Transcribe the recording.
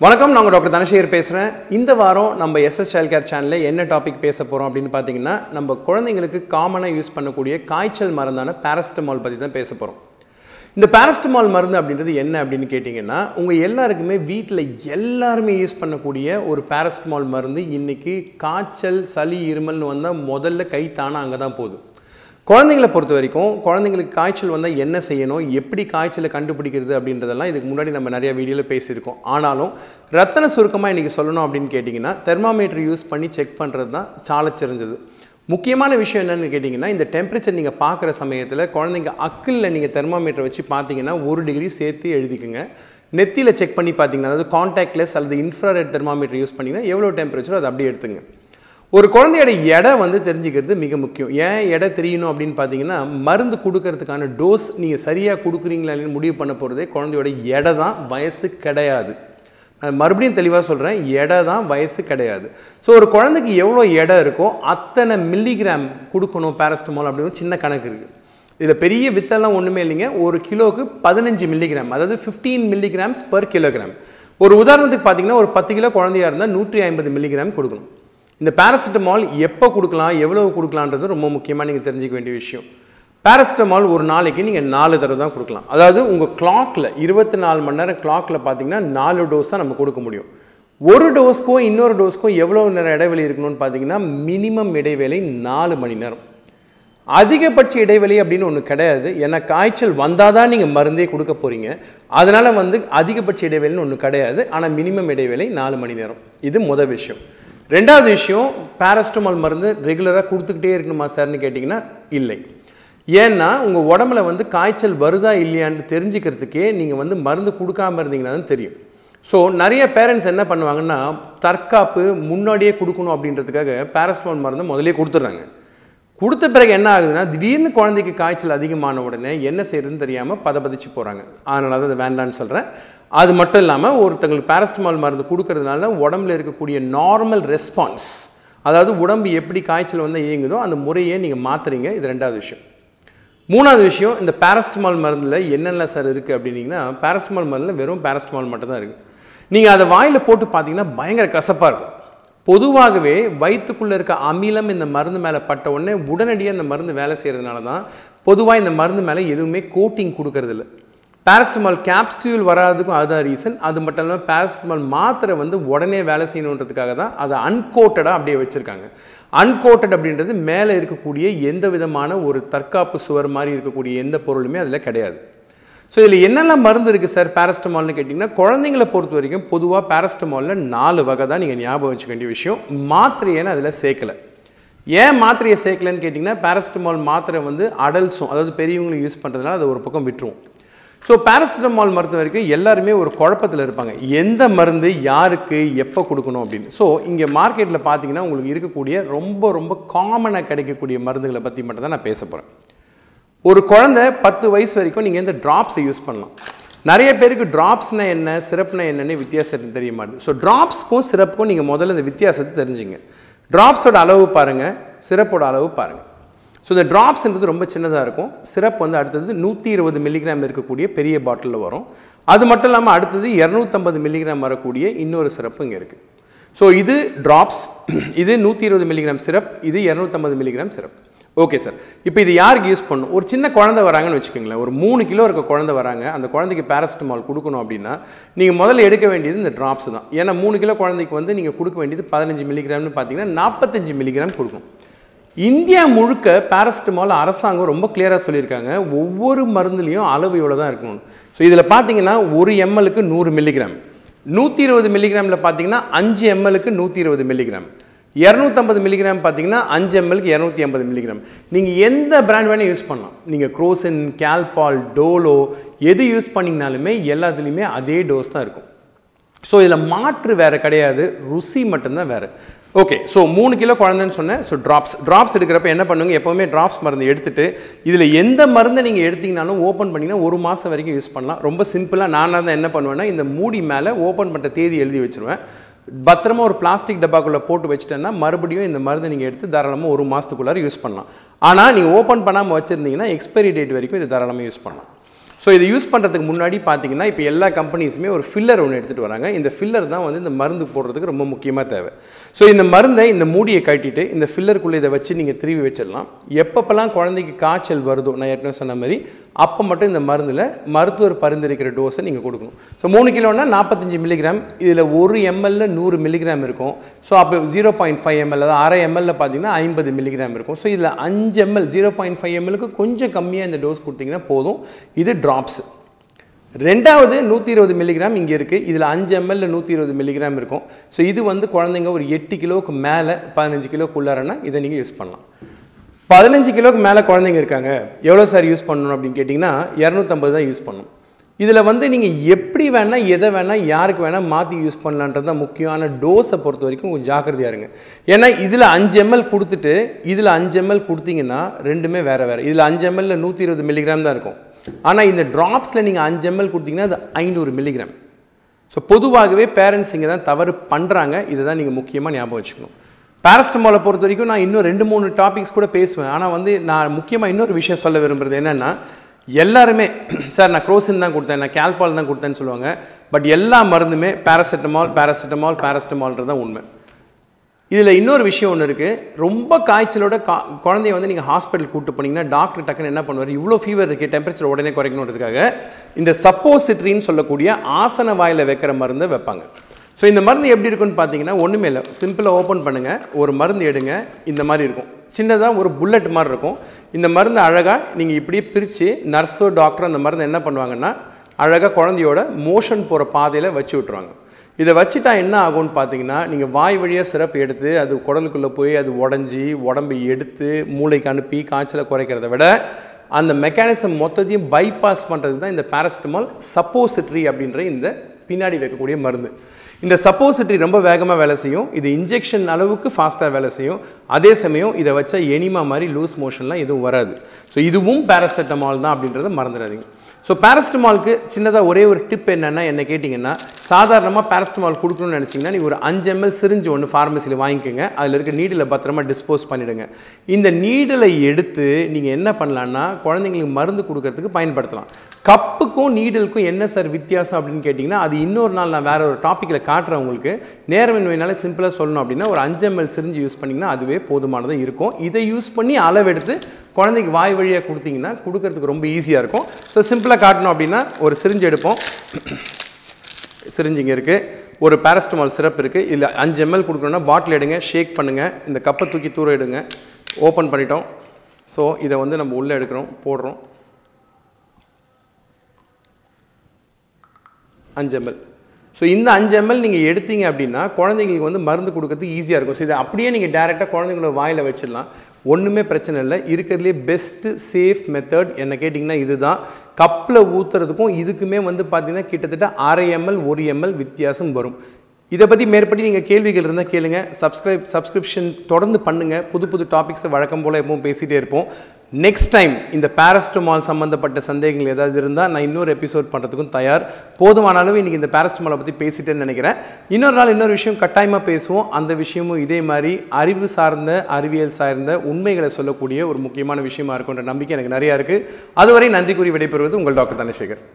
வணக்கம் நான் டாக்டர் தனசேகர் பேசுகிறேன் இந்த வாரம் நம்ம எஸ்எஸ் சைல்ட் கேர் சேனலில் என்ன டாபிக் பேச போகிறோம் அப்படின்னு பார்த்தீங்கன்னா நம்ம குழந்தைங்களுக்கு காமனாக யூஸ் பண்ணக்கூடிய காய்ச்சல் மருந்தான பேரஸ்டமால் பற்றி தான் பேச போகிறோம் இந்த பேரஸ்டமால் மருந்து அப்படின்றது என்ன அப்படின்னு கேட்டிங்கன்னா உங்கள் எல்லாருக்குமே வீட்டில் எல்லாருமே யூஸ் பண்ணக்கூடிய ஒரு பேரஸ்டமால் மருந்து இன்றைக்கி காய்ச்சல் சளி இருமல்னு வந்தால் முதல்ல கை தானே அங்கே தான் போகுது. குழந்தைங்களை பொறுத்த வரைக்கும் குழந்தைங்களுக்கு காய்ச்சல் வந்தால் என்ன செய்யணும் எப்படி காய்ச்சலை கண்டுபிடிக்கிறது அப்படின்றதெல்லாம் இதுக்கு முன்னாடி நம்ம நிறைய வீடியோவில் பேசியிருக்கோம். ஆனாலும் ரத்தன சுருக்கமாக இன்றைக்கி சொல்லணும் அப்படின்னு கேட்டிங்கன்னா தெர்மாமீட்டர் யூஸ் பண்ணி செக் பண்ணுறது தான் சால சிறந்தது. முக்கியமான விஷயம் என்னென்னு கேட்டிங்கன்னா இந்த டெம்பரேச்சர் நீங்கள் பார்க்குற சமயத்தில் குழந்தைங்க அக்கிளில் நீங்கள் தெர்மாமீட்டர் வச்சு பார்த்தீங்கன்னா ஒரு டிகிரி சேர்த்து எழுதிக்குங்க. நெத்தியில் செக் பண்ணி பார்த்தீங்கன்னா அதாவது காண்டாக்ட்லெஸ் அல்லது இன்ஃப்ராரெட் தெர்மாமீட்டர் யூஸ் பண்ணிங்கன்னா எவ்வளோ டெம்பரேச்சரோ அதை அப்படியே எடுத்துங்க. ஒரு குழந்தையோட எடை வந்து தெரிஞ்சுக்கிறது மிக முக்கியம். ஏன் எடை தெரியணும் அப்படின்னு பார்த்தீங்கன்னா மருந்து கொடுக்கறதுக்கான டோஸ் நீங்கள் சரியாக கொடுக்குறீங்களா இல்லைன்னு முடிவு பண்ண போகிறதே குழந்தையோட எடை தான் வயசு கிடையாது. நான் மறுபடியும் தெளிவாக சொல்கிறேன் எடை தான் வயசு கிடையாது. ஸோ ஒரு குழந்தைக்கு எவ்வளோ எடை இருக்கோ அத்தனை மில்லிகிராம் கொடுக்கணும் பேரஸ்டமால் அப்படின்னு சின்ன கணக்கு இருக்குது இதில் பெரிய வித்தெல்லாம் ஒன்றுமே இல்லைங்க. ஒரு கிலோவுக்கு பதினஞ்சு மில்லிகிராம் அதாவது ஃபிஃப்டீன் மில்லிகிராம்ஸ் பர் கிலோகிராம் ஒரு உதாரணத்துக்கு பார்த்தீங்கன்னா ஒரு பத்து கிலோ குழந்தையா இருந்தால் நூற்றி ஐம்பது மில்லிகிராம் கொடுக்கணும். இந்த பேராசிட்டமால் எப்போ கொடுக்கலாம் எவ்வளவு கொடுக்கலான்றது ரொம்ப முக்கியமாக நீங்கள் தெரிஞ்சுக்க வேண்டிய விஷயம். பேராசிட்டமால் ஒரு நாளைக்கு நீங்கள் நாலு தடவை தான் கொடுக்கலாம். அதாவது உங்கள் கிளாக்கில் இருபத்தி நாலு மணி நேரம் கிளாக்கில் பார்த்தீங்கன்னா நாலு டோஸ் தான் நம்ம கொடுக்க முடியும். ஒரு டோஸ்க்கும் இன்னொரு டோஸ்க்கும் எவ்வளோ நேரம் இடைவெளி இருக்கணும்னு பார்த்தீங்கன்னா மினிமம் இடைவேளை நாலு மணி நேரம். அதிகபட்ச இடைவெளி அப்படின்னு ஒன்று கிடையாது. ஏன்னா காய்ச்சல் வந்தால் தான் நீங்கள் மருந்தே கொடுக்க போகிறீங்க அதனால் வந்து அதிகபட்ச இடைவெளின்னு ஒன்று கிடையாது. ஆனால் மினிமம் இடைவேளை நாலு மணி நேரம். இது முதல் விஷயம். ரெண்டாவது விஷயம் பேரஸ்டமால் மருந்து ரெகுலராக கொடுத்துக்கிட்டே இருக்கணுமா சார்னு கேட்டிங்கன்னா இல்லை. ஏன்னா உங்கள் உடம்புல வந்து காய்ச்சல் வருதா இல்லையான்னு தெரிஞ்சுக்கிறதுக்கே நீங்கள் வந்து மருந்து கொடுக்காம இருந்தீங்கன்னா தான் தெரியும். ஸோ நிறைய பேரண்ட்ஸ் என்ன பண்ணுவாங்கன்னா தற்காப்பு முன்னாடியே கொடுக்கணும் அப்படின்றதுக்காக பேரஸ்டமால் மருந்து முதலே கொடுத்துட்றாங்க. கொடுத்த பிறகு என்ன ஆகுதுன்னா திடீர்னு குழந்தைக்கு காய்ச்சல் அதிகமான உடனே என்ன செய்யறதுன்னு தெரியாமல் பதபதிச்சு போகிறாங்க அதனால தான் அதை வேண்டான்னு சொல்கிறேன் அது மட்டும் இல்லாமல் ஒருத்தங்களுக்கு பேரஸ்டமால் மருந்து கொடுக்கறதுனால உடம்புல இருக்கக்கூடிய நார்மல் ரெஸ்பான்ஸ் அதாவது உடம்பு எப்படி காய்ச்சல் வந்து இயங்குதோ அந்த முறையே நீங்கள் மாற்றுறீங்க இது ரெண்டாவது விஷயம். மூணாவது விஷயம் இந்த பேரஸ்டமால் மருந்தில் என்னென்ன சார் இருக்குது அப்படின்னீங்கன்னா பேரஸ்டமால் மருந்தில் வெறும் பேரஸ்டமால் மட்டும் தான் இருக்குது நீங்கள் அதை வாயில் போட்டு பார்த்தீங்கன்னா பயங்கர கசப்பாக இருக்கும். பொதுவாகவே வயிற்றுக்குள்ளே இருக்க அமிலம் இந்த மருந்து மேலே பட்ட உடனே உடனடியாக இந்த மருந்து வேலை செய்கிறதுனால தான் பொதுவாக இந்த மருந்து மேலே எதுவுமே கோட்டிங் கொடுக்கறதில்ல. பேரஸ்டமால் கேப்ஸ்டியூல் வராதுக்கும் அதுதான் ரீசன் அது மட்டும் இல்லாமல் பேரஸ்டமால் மாத்திரை வந்து உடனே வேலை செய்யணுன்றதுக்காக தான் அதை அன்கோட்டடாக அப்படியே வச்சுருக்காங்க. அன்கோட்டட் அப்படின்றது மேலே இருக்கக்கூடிய எந்த விதமான ஒரு தற்காப்பு சுவர் மாதிரி இருக்கக்கூடிய எந்த பொருளுமே அதில் கிடையாது. ஸோ இதில் என்னெல்லாம் மருந்து இருக்குது சார் பேரஸ்டமால்னு கேட்டிங்கன்னா குழந்தைங்களை பொறுத்த வரைக்கும் பொதுவாக பேரஸ்டமாலில் நாலு வகை தான் நீங்கள் ஞாபகம் வச்சுக்க வேண்டிய விஷயம். மாத்திரையேன்னு அதில் சேர்க்கலை. ஏன் மாத்திரையை சேர்க்கலன்னு கேட்டிங்கன்னா பேரஸ்டமால் மாத்திரை வந்து அடல்ஸும் அதாவது பெரியவங்களும் யூஸ் பண்ணுறதுனால அதை ஒரு பக்கம் விட்டுருவோம் ஸோ பேரசிட்டமால் மருந்து வரைக்கும் எல்லாருமே ஒரு குழப்பத்தில் இருப்பாங்க. எந்த மருந்து யாருக்கு எப்போ கொடுக்கணும் அப்படின்னு. ஸோ இங்கே மார்க்கெட்டில் பார்த்தீங்கன்னா உங்களுக்கு இருக்கக்கூடிய ரொம்ப ரொம்ப காமனாக கிடைக்கக்கூடிய மருந்துகளை பற்றி மட்டும் தான் நான் பேச போகிறேன் ஒரு குழந்தை பத்து வயசு வரைக்கும் நீங்கள் இந்த ட்ராப்ஸை யூஸ் பண்ணலாம். நிறைய பேருக்கு ட்ராப்ஸ்னா என்ன சிறப்புனா என்னன்னு வித்தியாசம் தெரிய மாட்டேது. ஸோ ட்ராப்ஸ்க்கும் சிறப்புக்கும் நீங்கள் முதல்ல இந்த வித்தியாசத்தை தெரிஞ்சுங்க. ட்ராப்ஸோட அளவு பாருங்கள் சிறப்போட அளவு பாருங்கள் ஸோ இந்த ட்ராப்ஸ்ன்றது ரொம்ப சின்னதாக இருக்கும். சிரப் வந்து அடுத்தது நூற்றி இருபது மில்லிகிராம் இருக்கக்கூடிய பெரிய பாட்டிலில் வரும். அது மட்டும் இல்லாமல் அடுத்தது இரநூத்தம்பது மில்லிகிராம் வரக்கூடிய இன்னொரு சிறப்பு இங்கே இருக்குது ஸோ இது ட்ராப்ஸ் இது நூற்றி இருபது மில்லிகிராம் சிரப் இது இரநூத்தம்பது மில்லிகிராம் சிரப். ஓகே சார் இப்போ இது யாருக்கு யூஸ் பண்ணும்? ஒரு சின்ன குழந்தை வராங்கன்னு வச்சுக்கோங்களேன். ஒரு மூணு கிலோ இருக்க குழந்தை வராங்க. அந்த குழந்தைக்கு பேரஸ்டமால் கொடுக்கணும் அப்படின்னா நீங்கள் முதல்ல எடுக்க வேண்டியது இந்த ட்ராப்ஸ் தான். ஏன்னா மூணு கிலோ குழந்தைக்கு வந்து நீங்கள் கொடுக்க வேண்டியது பதினஞ்சு மில்லிகிராம்னு பார்த்தீங்கன்னா நாற்பத்தஞ்சு மில்லிகிராம் கொடுக்கும். இந்தியா முழுக்க பேரஸ்டமால் அரசாங்கம் ரொம்ப கிளியராக சொல்லியிருக்காங்க. ஒவ்வொரு மருந்துலேயும் அளவு இவ்வளோ தான் இருக்கணும். ஸோ இதில் பார்த்தீங்கன்னா ஒரு எம்எலுக்கு நூறு மில்லிகிராம் நூற்றி இருபது மில்லிகிராமில் பார்த்தீங்கன்னா அஞ்சு எம்எலுக்கு நூற்றி இருபது மில்லிகிராம் இரநூத்தம்பது மில்லிகிராம் பார்த்தீங்கன்னா அஞ்சு எம்எல்க்கு இரநூத்தி ஐம்பது மில்லிகிராம் நீங்கள் எந்த பிராண்ட் வேணால் யூஸ் பண்ணலாம். நீங்கள் குரோசின் கேல்பால் டோலோ எது யூஸ் பண்ணிங்கனாலுமே எல்லாத்துலேயுமே அதே டோஸ் தான் இருக்கும். ஸோ இதில் மாற்று வேறு கிடையாது. ருசி மட்டும்தான் வேறு. ஓகே ஸோ மூணு கிலோ குழந்தைன்னு சொன்னேன். ஸோ ட்ராப்ஸ் ட்ராப்ஸ் எடுக்கிறப்ப என்ன பண்ணுங்க? எப்போவுமே ட்ராப்ஸ் மருந்து எடுத்துட்டு இதில் எந்த மருந்தை நீங்கள் எடுத்தீங்கனாலும் ஓப்பன் பண்ணிங்கன்னா ஒரு மாதம் வரைக்கும் யூஸ் பண்ணலாம். ரொம்ப சிம்பிளாக நானாக தான் என்ன பண்ணுவேன்னா இந்த மூடி மேலே ஓப்பன் பண்ணுற தேதி எழுதி வச்சுருவேன். பத்திரமா ஒரு பிளாஸ்டிக் டப்பாக்குள்ளே போட்டு வச்சுட்டேன்னா மறுபடியும் இந்த மருந்தை நீங்கள் எடுத்து தாராளமாக ஒரு மாதத்துக்குள்ளார யூஸ் பண்ணலாம். ஆனால் நீங்கள் ஓப்பன் பண்ணாமல் வச்சுருந்தீங்கன்னா எக்ஸ்பைரி டேட் வரைக்கும் இது தாராளமாக யூஸ் பண்ணலாம். ஸோ இதை யூஸ் பண்ணுறதுக்கு முன்னாடி பார்த்தீங்கன்னா இப்போ எல்லா கம்பெனிஸுமே ஒரு ஃபில்லர் ஒன்று எடுத்துகிட்டு வராங்க. இந்த ஃபில்லர் தான் வந்து இந்த மருந்து போடுறதுக்கு ரொம்ப முக்கியமாக தேவை. ஸோ இந்த மருந்தை இந்த மூடியை கட்டிட்டு இந்த ஃபில்லருக்குள்ளே இதை வச்சு நீங்கள் திருவி வச்சிடலாம். எப்பப்பெல்லாம் குழந்தைக்கு காய்ச்சல் வருதோ நான் ஏற்கனவே சொன்ன மாதிரி அப்போ மட்டும் இந்த மருந்தில் மருத்துவர் பரிந்துரைக்கிற டோஸை நீங்கள் கொடுக்கணும். ஸோ மூணு கிலோனா நாற்பத்தஞ்சு மில்லிகிராம் இதில் ஒரு எம்எல்ல நூறு மில்லிகிராம் இருக்கும். ஸோ அப்போ ஜீரோ பாயிண்ட் ஃபைவ் எம்எல் அதாவது அரை எம்எல்ல பார்த்தீங்கன்னா ஐம்பது மில்லிகிராம் இருக்கும். ஸோ இதில் அஞ்சு M L zero point five எம்எல்லுக்கு கொஞ்சம் கம்மியாக இந்த டோஸ் கொடுத்தீங்கன்னா போதும். இது ட்ராப்ஸ் ரெண்டாவது நூற்றி இருபது மில்லிகிராம் இங்கே இருக்குது இதில் அஞ்சு எம்எல்ல நூற்றி இருபது மில்லிகிராம் இருக்கும். ஸோ இது வந்து குழந்தைங்க ஒரு எட்டு கிலோவுக்கு மேலே பதினஞ்சு கிலோக்குள்ளாரன்னா இதை நீங்கள் யூஸ் பண்ணலாம். பதினஞ்சு கிலோக்கு மேலே குழந்தைங்க இருக்காங்க. எவ்வளோ சார் யூஸ் பண்ணணும் அப்படின்னு கேட்டிங்கன்னா இரநூத்தம்பது தான் யூஸ் பண்ணணும் இதில் வந்து நீங்கள் எப்படி வேணால் எதை வேணால் யாருக்கு வேணால் மாற்றி யூஸ் பண்ணலான்றது தான் முக்கியமான டோஸை பொறுத்த வரைக்கும் கொஞ்சம் ஜாக்கிரதையாக இருங்க. ஏன்னா இதில் அஞ்சு எம்எல் கொடுத்துட்டு இதில் அஞ்சு எம்எல் கொடுத்தீங்கன்னா ரெண்டுமே வேறு வேறு. இதில் அஞ்சு எம்எல்ல நூற்றி இருபது மில்லிகிராம் தான் இருக்கும். ஆனால் இந்த ட்ராப்ஸில் நீங்கள் அஞ்சு எம்எல் கொடுத்தீங்கன்னா அது ஐநூறு மில்லிகிராம் ஸோ பொதுவாகவே பேரண்ட்ஸ் இங்கே தான் தவறு பண்ணுறாங்க இதை தான் நீங்கள் முக்கியமாக ஞாபகம் வச்சுக்கணும். பேரஸ்டமாலை பொறுத்த வரைக்கும் நான் இன்னும் ரெண்டு மூணு டாபிக்ஸ் கூட பேசுவேன். ஆனால் வந்து நான் முக்கியமாக இன்னொரு விஷயம் சொல்ல விரும்புறது என்னென்னா எல்லாருமே சார் நான் க்ரோசின் தான் கொடுத்தேன் நான் கேல்பால் தான் கொடுத்தேன்னு சொல்லுவாங்க. பட் எல்லா மருந்துமே பேராசிட்டமால் பேராசிட்டமால் பேராசிட்டமால்ன்றது தான் உண்மை. இதில் இன்னொரு விஷயம் ஒன்று இருக்குது ரொம்ப காய்ச்சலோட கா குழந்தைய வந்து நீங்கள் ஹாஸ்பிட்டல் கூட்டு போனீங்கன்னா டாக்டர் டக்குன்னு என்ன பண்ணுவார்? இவ்வளோ ஃபீவர் இருக்குது டெம்பரேச்சர் உடனே குறைக்கணுன்றதுக்காக இந்த சப்போசிட்ரின்னு சொல்லக்கூடிய ஆசன வாயில் வைக்கிற மருந்தை வைப்பாங்க. ஸோ இந்த மருந்து எப்படி இருக்குன்னு பார்த்தீங்கன்னா ஒன்றுமே இல்லை. சிம்பிளாக ஓப்பன் பண்ணுங்கள் ஒரு மருந்து எடுங்க. இந்த மாதிரி இருக்கும். சின்னதாக ஒரு புல்லட் மாதிரி இருக்கும். இந்த மருந்து அழகாக நீங்கள் இப்படியே பிரித்து நர்ஸோ டாக்டரோ அந்த மருந்து என்ன பண்ணுவாங்கன்னா அழகாக குழந்தையோட மோஷன் போகிற பாதையில் வச்சு விட்ருவாங்க இதை வச்சுட்டா என்ன ஆகும்னு பார்த்தீங்கன்னா நீங்கள் வாய் வழியாக சிறப்பு எடுத்து அது குடலுக்குள்ளே போய் அது உடஞ்சி உடம்பை எடுத்து மூளைக்கு அனுப்பி காய்ச்சலை குறைக்கிறத விட அந்த மெக்கானிசம் மொத்தத்தையும் பைபாஸ் பண்ணுறதுக்கு தான் இந்த பேரஸ்டமால் சப்போசிட்ரி அப்படின்ற இந்த பின்னாடி வைக்கக்கூடிய மருந்து. இந்த சப்போசிட்ரி ரொம்ப வேகமாக வேலை செய்யும். இது இன்ஜெக்ஷன் அளவுக்கு ஃபாஸ்ட்டாக வேலை செய்யும். அதே சமயம் இதை வச்சா எனிமா மாதிரி லூஸ் மோஷன்லாம் எதுவும் வராது. ஸோ இதுவும் பேராசெட்டமால் தான் அப்படின்றத மறந்துடாதீங்க. ஸோ பேரஸ்டமாலுக்கு சின்னதாக ஒரே ஒரு டிப் என்னென்னா என்ன கேட்டிங்கன்னா சாதாரணமாக பேரஸ்டமால் கொடுக்கணும்னு நினச்சிங்கன்னா நீங்கள் ஒரு அஞ்சு எம்எல் சிரிஞ்சு ஒன்று ஃபார்மசியில் வாங்கிக்கோங்க. அதில் இருக்க நீடில் பத்திரமா டிஸ்போஸ் பண்ணிவிடுங்க இந்த நீடலை எடுத்து நீங்கள் என்ன பண்ணலான்னா குழந்தைங்களுக்கு மருந்து கொடுக்கறதுக்கு பயன்படுத்தலாம். கப்புக்கும் நீடலுக்கும் என்ன சார் வித்தியாசம் அப்படின்னு கேட்டிங்கன்னா அது இன்னொரு நாள் நான் வேறு ஒரு டாப்பிக்கில் காட்டுறேன் உங்களுக்கு. நேரமின்மையினால சிம்பிளாக சொல்லணும் அப்படின்னா ஒரு அஞ்சு எம்எல் சிரிஞ்சு யூஸ் பண்ணிங்கன்னா அதுவே போதுமானதாக இருக்கும். இதை யூஸ் பண்ணி அளவெடுத்து குழந்தைக்கு வாய் வழியாக கொடுத்தீங்கன்னா கொடுக்கறதுக்கு ரொம்ப ஈஸியாக இருக்கும். ஸோ சிம்பிளாக காட்டணும் அப்படின்னா ஒரு சிரிஞ்சு எடுப்போம். சிரிஞ்சிங்க இருக்குது ஒரு பேரஸ்டமால் சிரப் இருக்குது இதில் அஞ்சு எம்எல் கொடுக்கணுன்னா பாட்டில் எடுங்க ஷேக் பண்ணுங்கள் இந்த கப்பை தூக்கி தூர எடுங்க ஓப்பன் பண்ணிட்டோம். ஸோ இதை வந்து நம்ம உள்ளே எடுக்கிறோம் போடுறோம். அஞ்சு எம்எல் ஸோ இந்த அஞ்சு எம்எல் நீங்கள் எடுத்தீங்க அப்படின்னா குழந்தைங்களுக்கு வந்து மருந்து கொடுக்கறதுக்கு ஈஸியாக இருக்கும். ஸோ இதை அப்படியே நீங்கள் டேரெக்டாக குழந்தைங்களோட வாயில் வச்சிடலாம். ஒன்றுமே பிரச்சனை இல்லை. இருக்கிறதுலே பெஸ்ட்டு சேஃப் மெத்தட் என்ன கேட்டிங்கன்னா இதுதான். கப்பில் ஊற்றுறதுக்கும் இதுக்குமே வந்து பார்த்தீங்கன்னா கிட்டத்தட்ட அரை எம்எல் ஒரு எம்எல் வித்தியாசம் வரும். இதை பற்றி மேற்படி நீங்கள் கேள்விகள் இருந்தால் கேளுங்கள் சப்ஸ்கிரைப் சப்ஸ்கிரிப்ஷன் தொடர்ந்து பண்ணுங்கள் புது புது டாபிக்ஸை வழக்கம் போல் எப்பவும் பேசிகிட்டே இருப்போம். நெக்ஸ்ட் டைம் இந்த பேரஸ்டமால் சம்மந்தப்பட்ட சந்தேகங்கள் ஏதாவது இருந்தால் நான் இன்னொரு எபிசோட் பண்ணுறதுக்கும் தயார். போதுமான அளவு இன்றைக்கி இந்த பேரஸ்டமாலை பற்றி பேசிட்டேன்னு நினைக்கிறேன். இன்னொரு நாள் இன்னொரு விஷயம் கட்டாயமாக பேசுவோம். அந்த விஷயமும் இதே மாதிரி அறிவு சார்ந்த அறிவியல் சார்ந்த உண்மைகளை சொல்லக்கூடிய ஒரு முக்கியமான விஷயமா இருக்குன்ற நம்பிக்கை எனக்கு நிறையா இருக்குது அதுவரை நன்றி கூறி விடைபெறுவது உங்கள் டாக்டர் தனசேகர்.